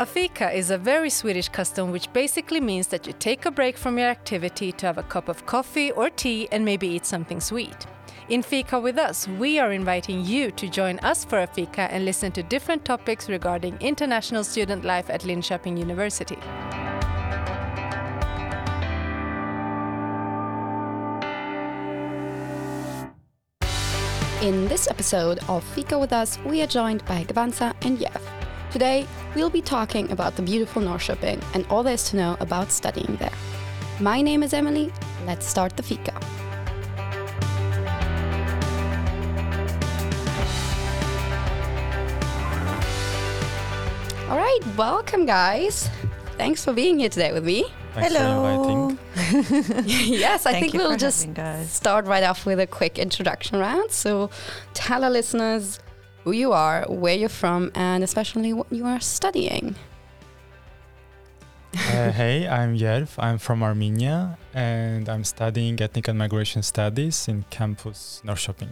A fika is a very Swedish custom which basically means that you take a break from your activity to have a cup of coffee or tea and maybe eat something sweet. In Fika with us, we are inviting you to join us for a fika and listen to different topics regarding international student life at Linköping University. In this episode of Fika with Us, we are joined by Gvantsa and Yerv. Today, we'll be talking about the beautiful Norrköping and all there is to know about studying there. My name is Emily. Let's start the Fika. All right, welcome, guys. Thanks for being here today with me. Thanks Hello. yes, I Thank think we'll just start right off with a quick introduction round. So tell our listeners who you are, where you're from, and especially what you are studying. Uh, hey, I'm Yerv. I'm from Armenia and I'm studying ethnic and migration studies in campus Norrköping.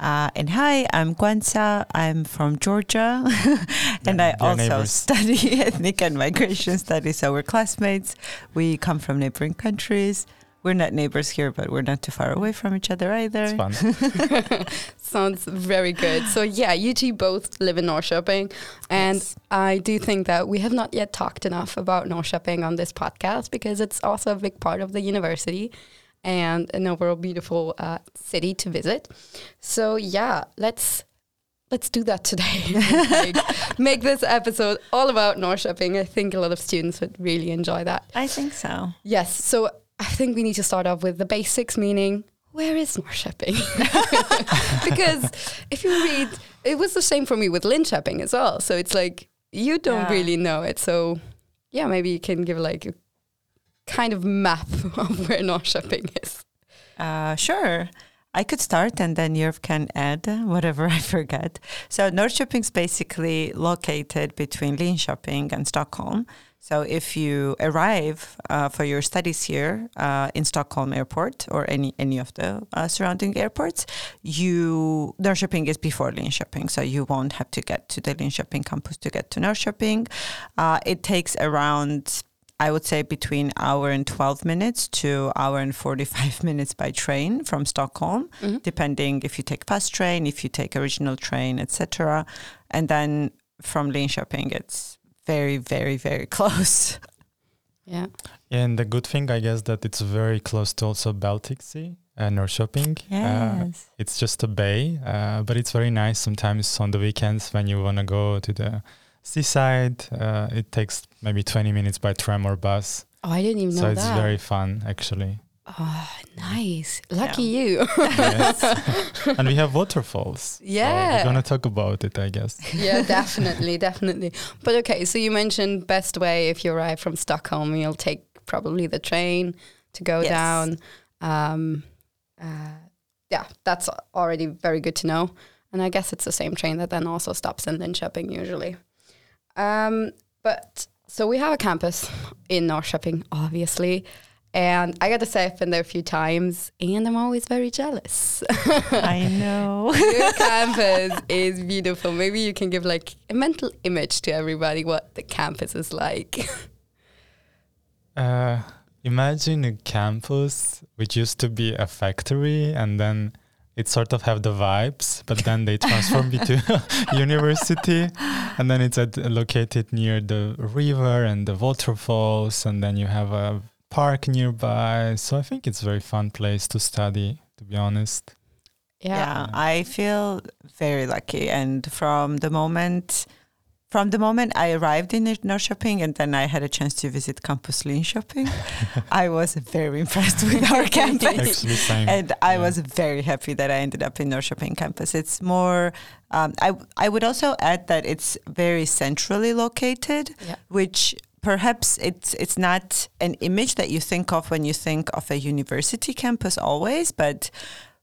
Uh, and hi, I'm Gvantsa. I'm from Georgia, and Yeah, I also neighbors. study ethnic and migration studies. So we're classmates. We come from neighboring countries. We're not neighbors here, but we're not too far away from each other either. It's fun. Sounds very good. So yeah, you two both live in Norrköping, and Yes. I do think that we have not yet talked enough about Norrköping on this podcast because it's also a big part of the university and an overall beautiful uh, city to visit. So yeah, let's let's do that today. like, make this episode all about Norrköping. I think a lot of students would really enjoy that. I think so. Yes. So I think we need to start off with the basics, meaning where is Norrköping? because if you read, it was the same for me with Linköping as well. So it's like you don't Yeah. really know it. So yeah, maybe you can give like a kind of map of where Norrköping is. Uh, sure. I could start and then Yerv can add whatever I forget. So Norrköping is basically located between Linköping and Stockholm. So if you arrive uh, for your studies here uh, in Stockholm Airport or any any of the uh, surrounding airports, you Norrköping is before Linköping, so you won't have to get to the Linköping campus to get to Norrköping. Uh, it takes around I would say between hour and 12 minutes to hour and 45 minutes by train from Stockholm, Mhm. depending if you take fast train, if you take original train, etc. And then from Linköping, it's very, very, very close. Yeah. and the good thing, I guess, that it's very close to also Baltic Sea and Norrköping. Uh, it's just a bay, uh, but it's very nice sometimes on the weekends when you want to go to the seaside. Uh, it takes maybe 20 minutes by tram or bus. Oh, I didn't even know that. so it's very fun, actually. oh, nice. Lucky you. yes. and we have waterfalls. So Yeah. we're going to talk about it, I guess. yeah, definitely, definitely. But okay, so you mentioned best way if you arrive from Stockholm, you'll take probably the train to go Yes. down. Um, uh, yeah, that's already very good to know. And I guess it's the same train that then also stops in Linköping usually. Um, but so we have a campus in Norrköping, obviously. And I got to say, I've been there a few times and I'm always very jealous. I know. Your campus is beautiful. Maybe you can give like a mental image to everybody what the campus is like. Uh, imagine a campus which used to be a factory and then it sort of have the vibes, but then they transformed it to university, and then it's at, located near the river and the waterfalls, and then you have a park nearby. So I think it's a very fun place to study. To be honest, Yeah. I feel very lucky. And from the moment from the moment I arrived in Norrköping and then I had a chance to visit Campus Linköping, I was very impressed with our campus. And I Yeah. was very happy that I ended up in Norrköping campus. It's more, um, I, I would also add that it's very centrally located, Yeah. which perhaps it's it's not an image that you think of when you think of a university campus always, but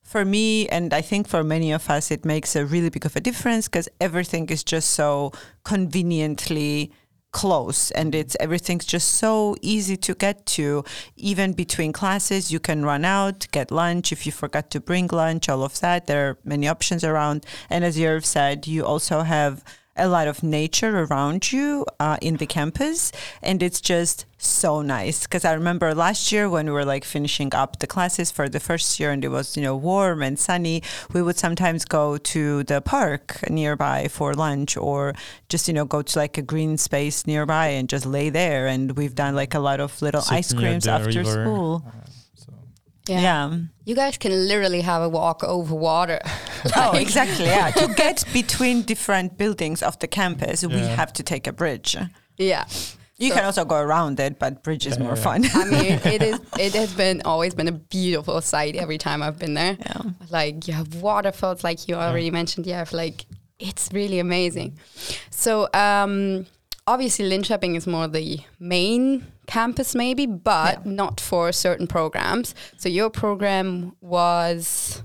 for me and I think for many of us it makes a really big of a difference because everything is just so conveniently close and it's everything's just so easy to get to. Even between classes you can run out get lunch if you forgot to bring lunch all of that there are many options around. And as Yerv said you also have a lot of nature around you uh, in the campus, and it's just so nice. Because I remember last year when we were like finishing up the classes for the first year, and it was you know warm and sunny, we would sometimes go to the park nearby for lunch, or just you know go to like a green space nearby and just lay there. And we've done like a lot of little Sit ice creams after river, school. so Yeah. You guys can literally have a walk over water. Oh, exactly. Yeah. to get between different buildings of the campus, we have to take a bridge. Yeah. You So- can also go around it, but bridge is Yeah, more yeah. fun. I mean, it is. It has been always been a beautiful sight every time I've been there. yeah. Like you have waterfalls, like you already mentioned. Yeah, like it's really amazing. So um, obviously, Linköping is more the main campus, maybe, but Yeah. not for certain programs. So your program was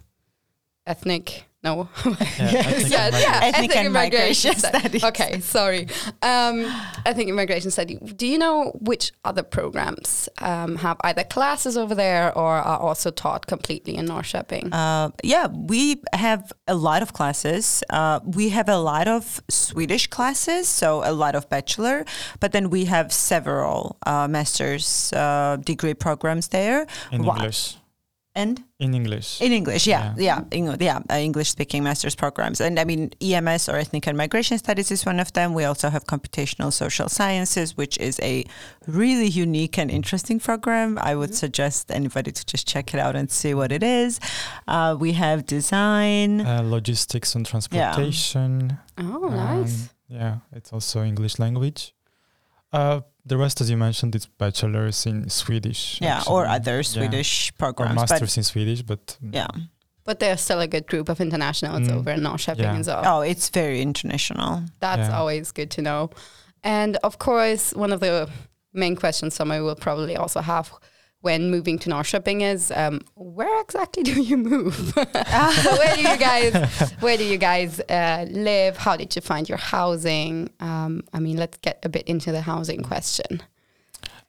ethnic. No. Yeah, ethnic yeah, and yeah, Ethnic and migration studies. Okay, sorry. Um, ethnic immigration study. Do you know which other programs um, have either classes over there or are also taught completely in Norrköping? Uh, yeah, we have a lot of classes. Uh, we have a lot of Swedish classes, so a lot of bachelor, but then we have several uh, master's uh, degree programs there. in Wha- English. And In English. In English, yeah, yeah, yeah, yeah uh, English-speaking master's programs, and I mean EMS or Ethnic and Migration Studies is one of them. We also have Computational Social Sciences, which is a really unique and interesting program. I would suggest anybody to just check it out and see what it is. Uh, we have Design. uh, logistics and transportation. oh, um, nice. yeah, it's also English language. Uh, the rest, as you mentioned, it's bachelors in Swedish. yeah, or actually. other Yeah. Swedish Or programs, masters in Swedish, but but yeah. But there's still a good group of internationals Mm. over in Norrköping Yeah. as well. Oh, it's very international. That's Yeah. always good to know. And of course, one of the main questions somebody will probably also have when moving to Norrköping is um, where exactly do you move? so where do you guys where do you guys uh, live? How did you find your housing? Um, I mean, let's get a bit into the housing question.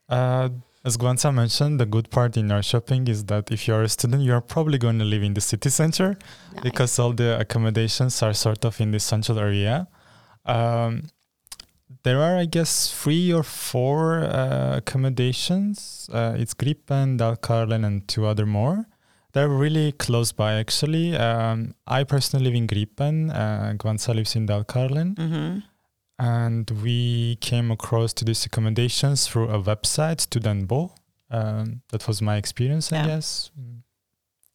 Uh, as Gvantsa mentioned, the good part in Norrköping is that if you're a student, you're probably going to live in the city center Nice. because all the accommodations are sort of in the central area. Um, there are, I guess, three or four uh, accommodations. Uh, it's Gripen, Dalkarlen, and two other more. They're really close by, actually. Um, I personally live in Gripen. Uh, lives in Dalkarlen hmm and we came across to these accommodations through a website, Studentbo. Um, that was my experience, I Yeah. guess.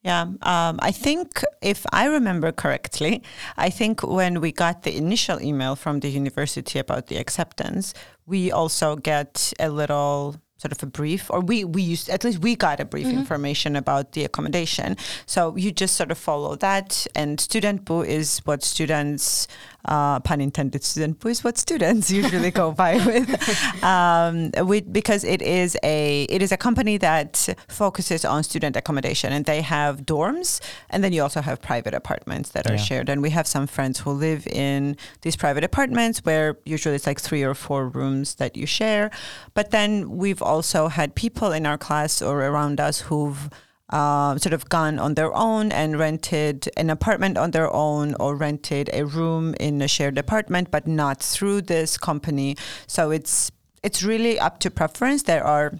Yeah, um, I think if I remember correctly, I think when we got the initial email from the university about the acceptance, we also get a little sort of a brief, or we we used at least we got a brief Mhm. information about the accommodation. So you just sort of follow that, and Studentbo is what students, uh, pun intended, Studentbo is what students usually go by with, um, we, because it is a it is a company that focuses on student accommodation, and they have dorms, and then you also have private apartments that are shared. And we have some friends who live in these private apartments where usually it's like three or four rooms that you share. But then we've also had people in our class or around us who've uh, sort of gone on their own and rented an apartment on their own or rented a room in a shared apartment, but not through this company. So it's it's really up to preference. There are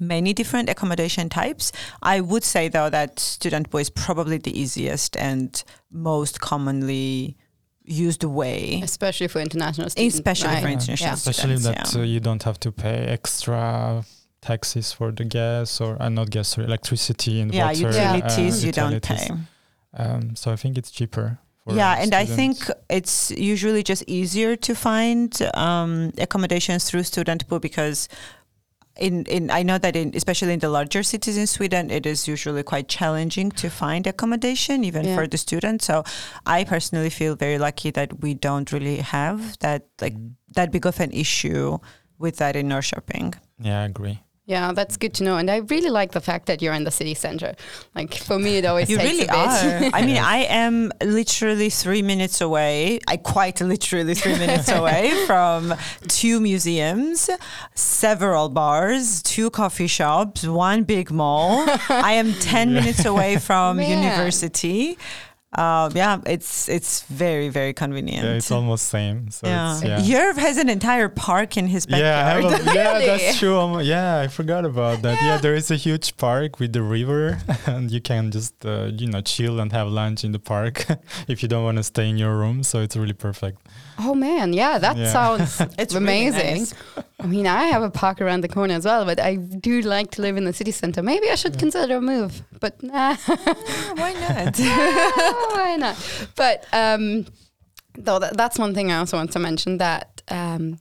many different accommodation types. I would say though that Studentbo is probably the easiest and most commonly used way. Especially for international students. Especially for international Yeah. Especially students, that yeah. uh, you don't have to pay extra taxes for the gas or uh, not gas, or electricity and Yeah, water. utilities uh, you don't pay. Um, so I think it's cheaper. For Yeah, and I think it's usually just easier to find um, accommodations through Studentbo because in, in I know that in especially in the larger cities in Sweden, it is usually quite challenging to find accommodation even Yeah. for the students. So I personally feel very lucky that we don't really have that like Mm. that big of an issue with that in Norrköping. yeah, I agree. Yeah, that's good to know. And I really like the fact that you're in the city center. Like for me, it always You takes really a bit. are. I mean, I am literally three minutes away. I quite literally three minutes away from two museums, several bars, two coffee shops, one big mall. I am ten minutes away from university. Uh, yeah, it's it's very very convenient. Yeah, it's almost same. So yeah. it's, yeah. Yerv has an entire park in his Yeah, backyard. have a- yeah, Really? that's true. Um, yeah, I forgot about that. Yeah. there is a huge park with the river, and you can just uh, you know chill and have lunch in the park if you don't want to stay in your room. So it's really perfect. Oh man, yeah, that Yeah. sounds It's really amazing. nice. I mean, I have a park around the corner as well, but I do like to live in the city center. Maybe I should consider a move, but nah, Yeah, why not? why not? But um, though that, that's one thing I also want to mention that um,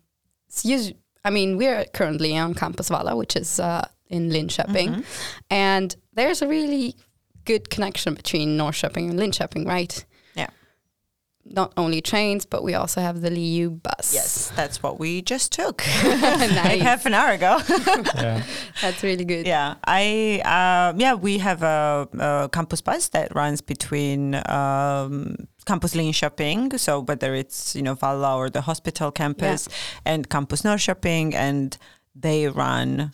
it's usu- I mean, we're currently on Campus Valla, which is uh, in Linköping, Mhm. and there's a really good connection between Norrköping and Linköping, right? Yeah. Not only trains, but we also have the Liu bus. yes, that's what we just took like nice. half an hour ago. Yeah, That's really good. yeah, I uh, yeah we have a, a campus bus that runs between um, campus shopping. so whether it's you know Valla or the hospital campus, and campus Norrköping, and they run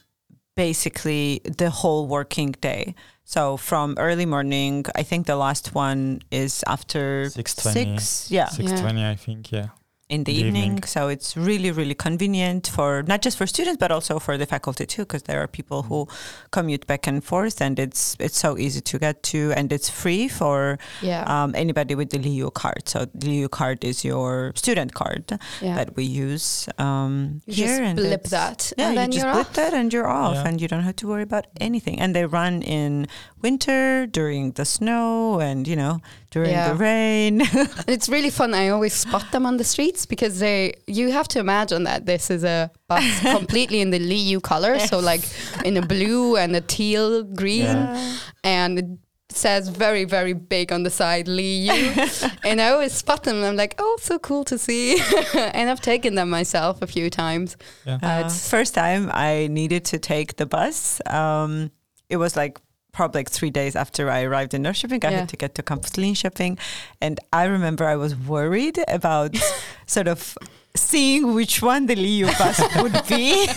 basically the whole working day. So from early morning, I think the last one is after 6:20. six, yeah, six twenty, I think. Yeah, in the, the evening. evening. So it's really, really convenient for not just for students but also for the faculty too, because there are people who commute back and forth, and it's it's so easy to get to, and it's free for Yeah. um, anybody with the LIU card. So the LIU card is your student card yeah. that we use um, you here, just and blip that, Yeah, and then you just are blip off. that and you're off, Yeah. and you don't have to worry about anything. And they run in winter, during the snow, and you know during Yeah. the rain. And it's really fun. I always spot them on the streets because they. You have to imagine that this is a bus completely in the Liu color, so like in a blue and a teal green, Yeah. and it says very very big on the side Liu. and I always spot them. and I'm like, oh, so cool to see. and I've taken them myself a few times. yeah. Uh, Uh, it's- first time I needed to take the bus, um, it was like probably like three days after I arrived in Norrköping. I Yeah. had to get to Campus Linköping. And I remember I was worried about sort of seeing which one the Liu bus would be.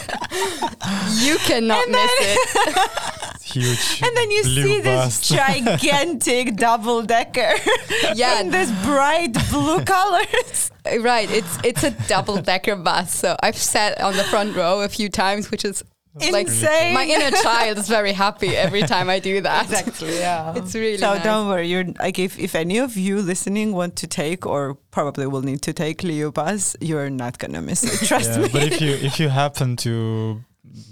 You cannot miss it. huge. And then you see bus. this gigantic double decker Yeah. in this bright blue colors. Right, it's it's a double decker bus. So I've sat on the front row a few times, which is like Insane. my inner child is very happy every time I do that. Exactly, yeah. It's really so nice. don't worry. You're like if, if any of you listening want to take or probably will need to take LiU bus, you're not gonna miss it. Trust yeah, me. but if you if you happen to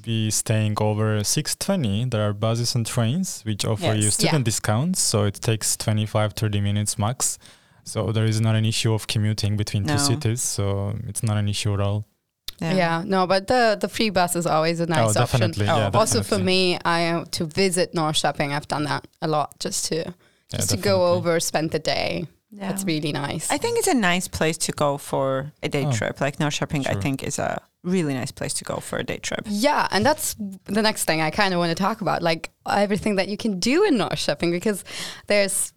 be staying over 620 there are buses and trains which offer you Yes. student discounts so it takes 25 30 minutes max so there is not an issue of commuting between No. two cities so it's not an issue at all yeah. no, but the the free bus is always a nice oh option. definitely Oh, yeah Also for me, I uh, to visit Norrköping. I've done that a lot just to Yeah, just to go over, spend the day. Yeah. That's really nice. I think it's a nice place to go for a day Oh, trip. Like Norrköping, I sure. think is a really nice place to go for a day trip. Yeah, and that's the next thing I kind of want to talk about, like everything that you can do in Norrköping, because there's,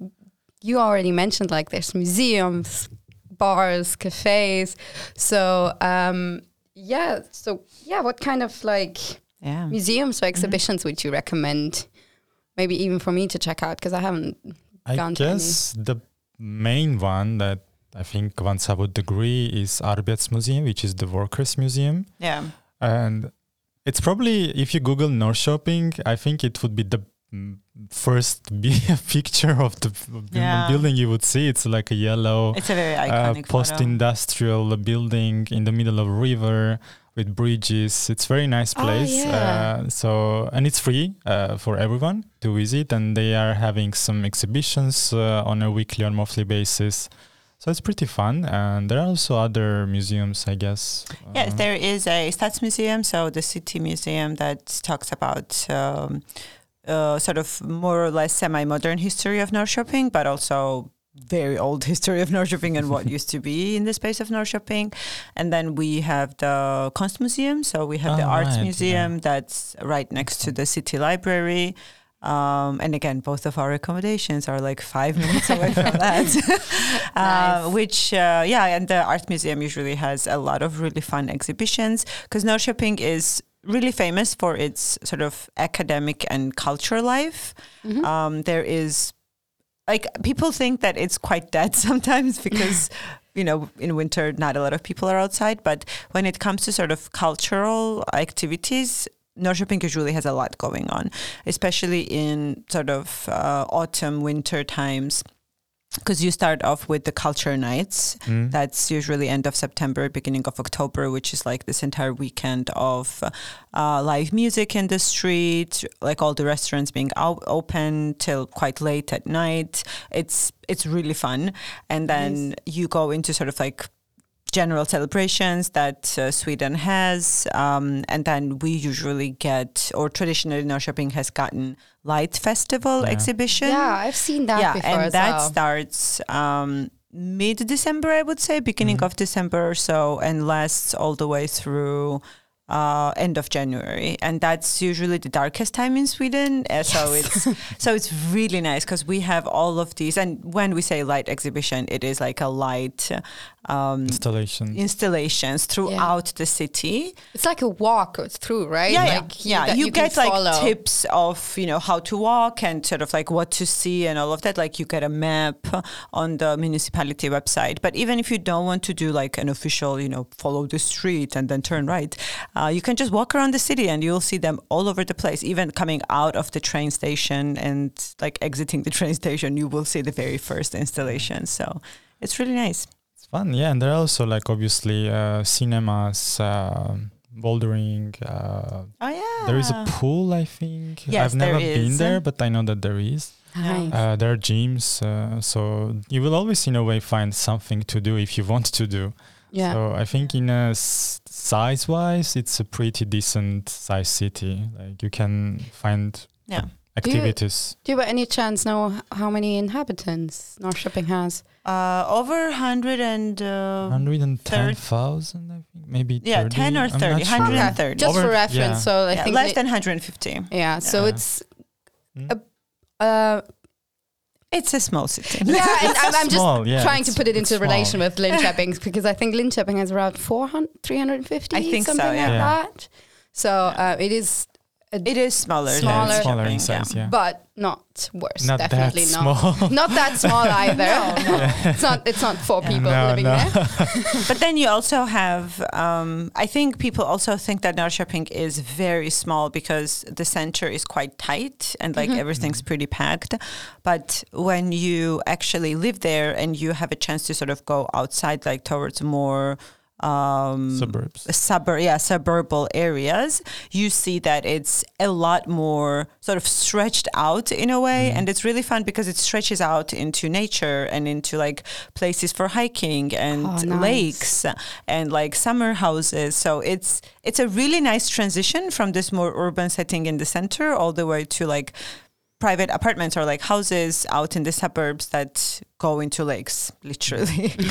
you already mentioned, like there's museums, bars, cafes. So um, yeah, so yeah, what kind of like Yeah. museums or mm-hmm. exhibitions would you recommend? Maybe even for me to check out because I haven't. I gone to any. guess the main one that I think Gvantsa would agree is Arbetsmuseum, which is the workers' museum. Yeah. And it's probably, if you Google Norrköping, I think it would be the first be picture of the Yeah. building you would see. It's like a yellow It's a very uh, iconic photo. post-industrial building in the middle of a river with bridges. It's very nice Oh, place. yeah. uh, so and it's free uh, for everyone to visit, and they are having some exhibitions uh, on a weekly or monthly basis. So it's pretty fun, and there are also other museums, I guess. Yes, Uh, there is a Stadsmuseum, so the city museum that talks about um, uh, sort of more or less semi-modern history of Norrköping, but also very old history of Norrköping and what used to be in the space of Norrköping. And then we have the Konstmuseum, so we have the Oh, Arts right, Museum that's right next to the city library. Um, and again, both of our accommodations are like five minutes away from that. uh, Nice. which, uh, yeah, and the art museum usually has a lot of really fun exhibitions because Norrköping is really famous for its sort of academic and culture life. Mhm. Um, there is like people think that it's quite dead sometimes because you know in winter not a lot of people are outside but when it comes to sort of cultural activities Norrköping usually has a lot going on, especially in sort of uh, autumn, winter times because you start off with the culture nights. Mm. that's usually end of september beginning of october which is like this entire weekend of uh, live music in the street like all the restaurants being out open till quite late at night. It's it's really fun. And then you go into sort of like general celebrations that uh, Sweden has, um, and then we usually get, or traditionally Norrköping has gotten light festival Yeah. exhibition Yeah, I've seen that yeah, before and as that well. starts um, mid December, I would say, beginning Mhm. of December or so, and lasts all the way through. Uh, end of January, and that's usually the darkest time in Sweden. Uh, So it's so it's really nice because we have all of these. And when we say light exhibition, it is like a light um, Installation. installations throughout the city. It's like a walk through, right? Yeah, like yeah, yeah. that You, can get like follow. tips of you know how to walk and sort of like what to see and all of that. Like you get a map on the municipality website. But even if you don't want to do like an official, you know, follow the street and then turn right, uh, you can just walk around the city and you'll see them all over the place. Even coming out of the train station and like exiting the train station, you will see the very first installation. So it's really nice. It's fun, yeah. And there are also like obviously uh, cinemas, uh, bouldering. Uh, Oh yeah, there is a pool, I think. Yes, I've never there been there, but I know that there is. Nice. Uh, there are gyms, uh, so you will always, in a way, find something to do if you want to do. Yeah. So I think, in a s- size-wise, it's a pretty decent size city. Like you can find Yeah. activities. Do you by any chance know how many inhabitants Norrköping has? Uh, over 100 and uh, 110,000, I think, maybe Yeah, 30. 10 or I'm not 30, sure. Just Over- for reference, yeah. so I yeah, think less they- than 150. yeah, so it's Mm. uh, uh, It's a small city. yeah, and I'm, I'm just yeah, trying to put it into small. relation with Linköping because I think Linköping has around 400, 350, I think so, something yeah. like Yeah. that. So uh, it is, a, It is smaller. Smaller. Yeah, smaller in size, yeah. but not worse. Not definitely that not. small. Not that small either. It's not. It's not four people No, living no. there. But then you also have, um, I think people also think that Norrköping is very small because the center is quite tight and like everything's pretty packed. But when you actually live there and you have a chance to sort of go outside, like towards more um, Suburbs. suburb yeah suburban areas you see that it's a lot more sort of stretched out in a way and it's really fun because it stretches out into nature and into like places for hiking and Oh, nice. lakes and like summer houses so it's it's a really nice transition from this more urban setting in the center all the way to like private apartments or like houses out in the suburbs that go into lakes literally really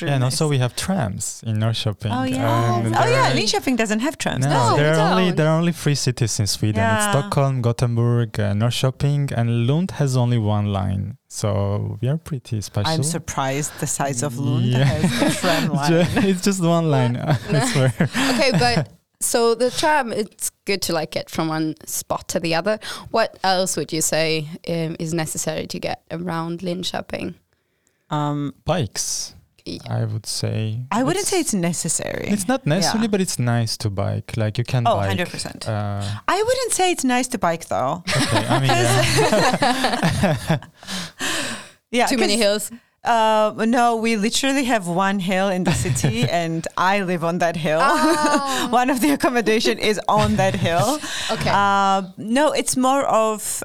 Yeah, and nice. also we have trams in Norrköping. Oh yeah. and oh yeah. Linköping doesn't have trams. No, no there are only don't. there are only three cities in Sweden. It's Yeah. Stockholm, Gothenburg, uh, Norrköping, and Lund has only one line. So we are pretty special. I'm surprised the size of Lund Yeah. has a tram line. it's just one line. I swear. okay, but so the tram, it's good to like get from one spot to the other. What else would you say um, is necessary to get around Linköping? Um, Bikes, Yeah. I would say. I wouldn't say it's necessary. It's not necessarily, Yeah. but it's nice to bike. Like you can Oh, bike. 100%. Uh, I wouldn't say it's nice to bike though. okay, I mean, yeah. Yeah, Too many hills. Uh, no, we literally have one hill in the city, and I live on that hill. Ah. one of the accommodation is on that hill. Okay. Uh, no, it's more of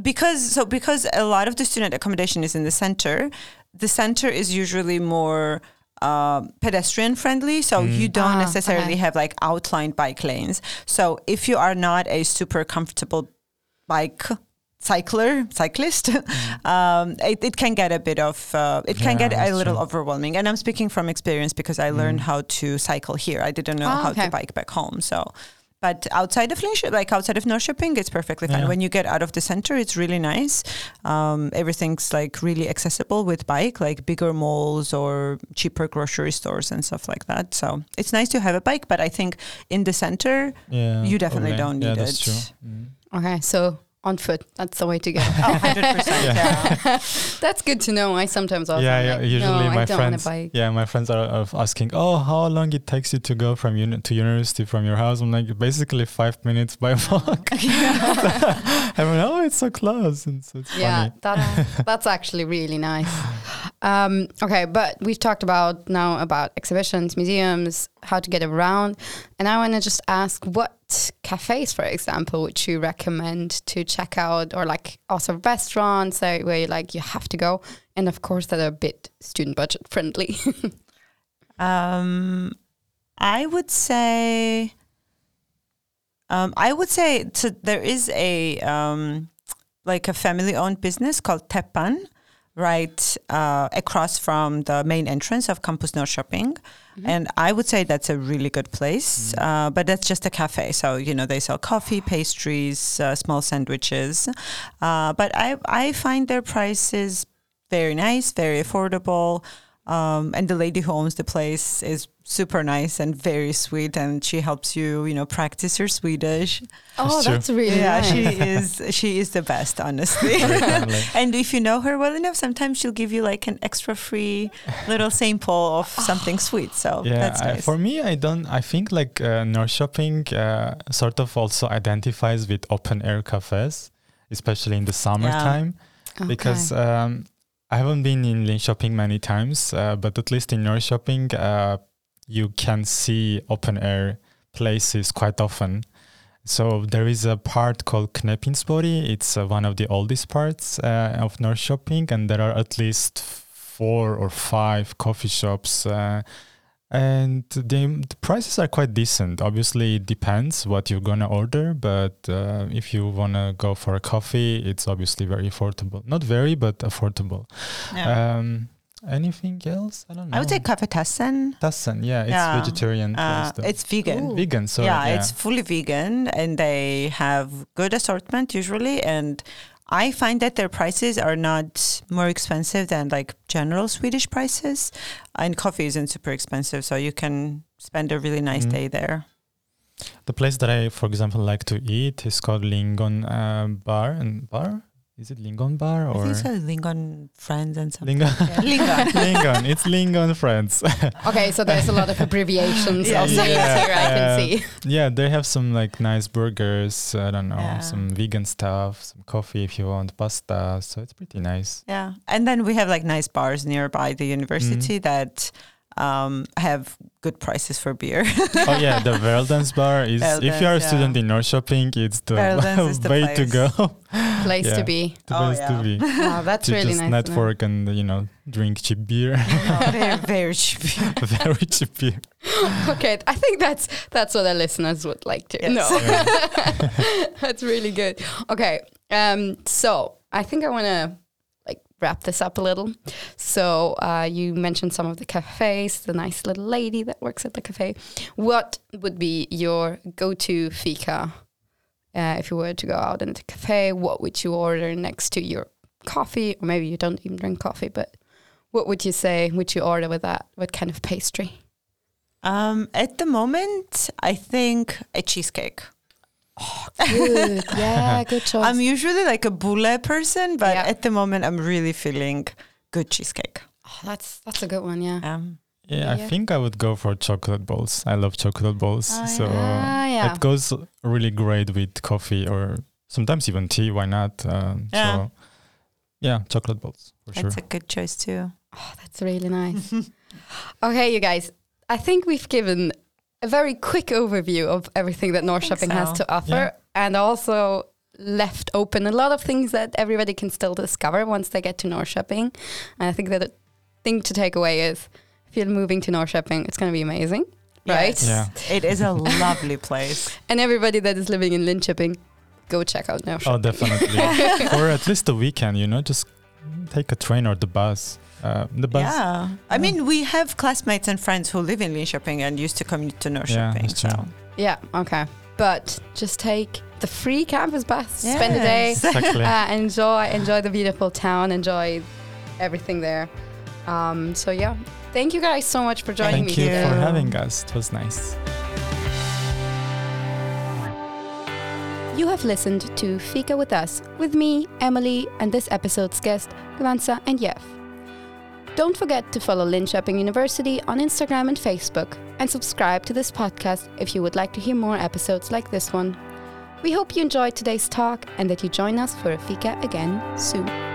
because so because a lot of the student accommodation is in the center. The center is usually more uh, pedestrian friendly, so you don't Ah, necessarily okay. have like outlined bike lanes. So if you are not a super comfortable bike cycler cyclist um, it, it can get a bit of uh, it can Yeah, get a little true. overwhelming and i'm speaking from experience because i learned how to cycle here i didn't know Ah, how okay. to bike back home so but outside of Linköping, like outside of Norrköping, it's perfectly fine. Yeah. When you get out of the center, it's really nice. Um, everything's like really accessible with bike, like bigger malls or cheaper grocery stores and stuff like that. So it's nice to have a bike, but I think in the center, yeah, You definitely probably. don't Yeah, need that's it. true. Mm. Okay, so on foot. That's the way to go. Oh, 100%. yeah. That's good to know. I sometimes also yeah, yeah. like, Usually no, I my don't friends, bike. yeah, my friends are, are asking, "Oh, how long it takes you to go from uni- to university from your house?" I'm like, basically five minutes by walk. I mean, oh, it's so close, and so it's Yeah, funny. that's that's actually really nice. Um, okay, but we've talked about now about exhibitions, museums, how to get around, and I want to just ask what cafes, for example, would you recommend to check out, or like also restaurants where you like you have to go, and of course that are a bit student budget friendly. Um, I would say, um, I would say so there is a um, like a family-owned business called Teppan, right uh, across from the main entrance of Campus Norrköping, and I would say that's a really good place. Uh, but that's just a cafe, so you know they sell coffee, pastries, uh, small sandwiches. Uh, but I I find their prices very nice, very affordable. Um, and the lady who owns the place is super nice and very sweet, and she helps you, you know, practice your Swedish. oh, true. that's really yeah, nice. she is. She is the best, honestly. And if you know her well enough, sometimes she'll give you like an extra free little sample of something sweet. So yeah, that's I, nice. for me, I don't. I think like uh, shopping uh, sort of also identifies with open air cafes, especially in the summertime. because um, I haven't been in Linköping many times, uh, but at least in Norrköping, uh, you can see open air places quite often. So there is a part called Knäppingsborg. It's uh, one of the oldest parts uh, of Norrköping, and there are at least four or five coffee shops. And the, the prices are quite decent. Obviously, it depends what you're gonna order, but uh, if you wanna go for a coffee, it's obviously very affordable. Not very, but affordable. Yeah. Um, anything else? I don't know. I would say Cafe Tassen. Tassen. Yeah, it's Yeah. vegetarian. Uh, it's vegan. Ooh. vegan. So yeah, it's fully vegan and they have good assortment usually and I find that their prices are not more expensive than like general Swedish prices and coffee isn't super expensive so you can spend a really nice Mm. day there. the place that I, for example, like to eat is called Lingon uh, Bar and Bar. Is it Lingon Bar I or think so Lingon friends and something. Lingon? Lingon. Lingon. It's Lingon Friends. Okay, so there's a lot of abbreviations Yeah. of names Yeah, here I can uh, see. yeah, they have some like nice burgers. I don't know, Yeah. some vegan stuff, some coffee if you want, pasta. So it's pretty nice. Yeah. And then we have like nice bars nearby the university that um, have good prices for beer. oh yeah, the Veldens bar is. if you are a yeah. student in Norrköping, it's the Veldens is the way to place. go. Place Yeah. to be. the Oh, place yeah. to be. Wow, that's to really just nice. to know. network and you know drink cheap beer, Oh, very, very cheap. Beer. very cheap beer. okay, I think that's that's what our listeners would like to Yes. know. Yeah. that's really good. Okay, um, so I think I want to like wrap this up a little. So uh, you mentioned some of the cafes, the nice little lady that works at the cafe. What would be your go-to fika uh, if you were to go out into a cafe? What would you order next to your coffee, or maybe you don't even drink coffee, but what would you say? Would you order with that? What kind of pastry? Um, at the moment, I think a cheesecake. Good. Yeah, good choice. I'm usually like a boule person, but Yeah. at the moment, I'm really feeling good cheesecake. Oh, that's that's a good one. Yeah. Um, Yeah, I think I would go for chocolate balls. I love chocolate balls, Oh, so Ah, yeah. it goes really great with coffee or sometimes even tea. Why not? Um, Yeah. So yeah, chocolate balls for sure. that's a good choice too. Oh, that's really nice. okay, you guys. I think we've given a very quick overview of everything that North think Shopping has to offer, and also left open a lot of things that everybody can still discover once they get to Norrköping. And I think that the thing to take away is if you're moving to Norrköping, it's going to be amazing, right? Yeah. It is a lovely place. And everybody that is living in Linköping, go check out North Oh, definitely. or at least a weekend, you know, just take a train or the bus. Uh, the bus. Yeah. I mean, we have classmates and friends who live in Linköping and used to commute to Yeah, Norrköping. that's true. so Yeah, okay. But just take the free campus bus, spend a day, Exactly. uh, enjoy enjoy the beautiful town, enjoy everything there. Um, so yeah, thank you guys so much for joining Thank me Thank you today. for having us. It was nice. You have listened to Fika with Us with me, Emily, and this episode's guest, Gvantsa and Yerv. Don't forget to follow Linköping University on Instagram and Facebook, and subscribe to this podcast if you would like to hear more episodes like this one. We hope you enjoyed today's talk and that you join us for a fika again soon.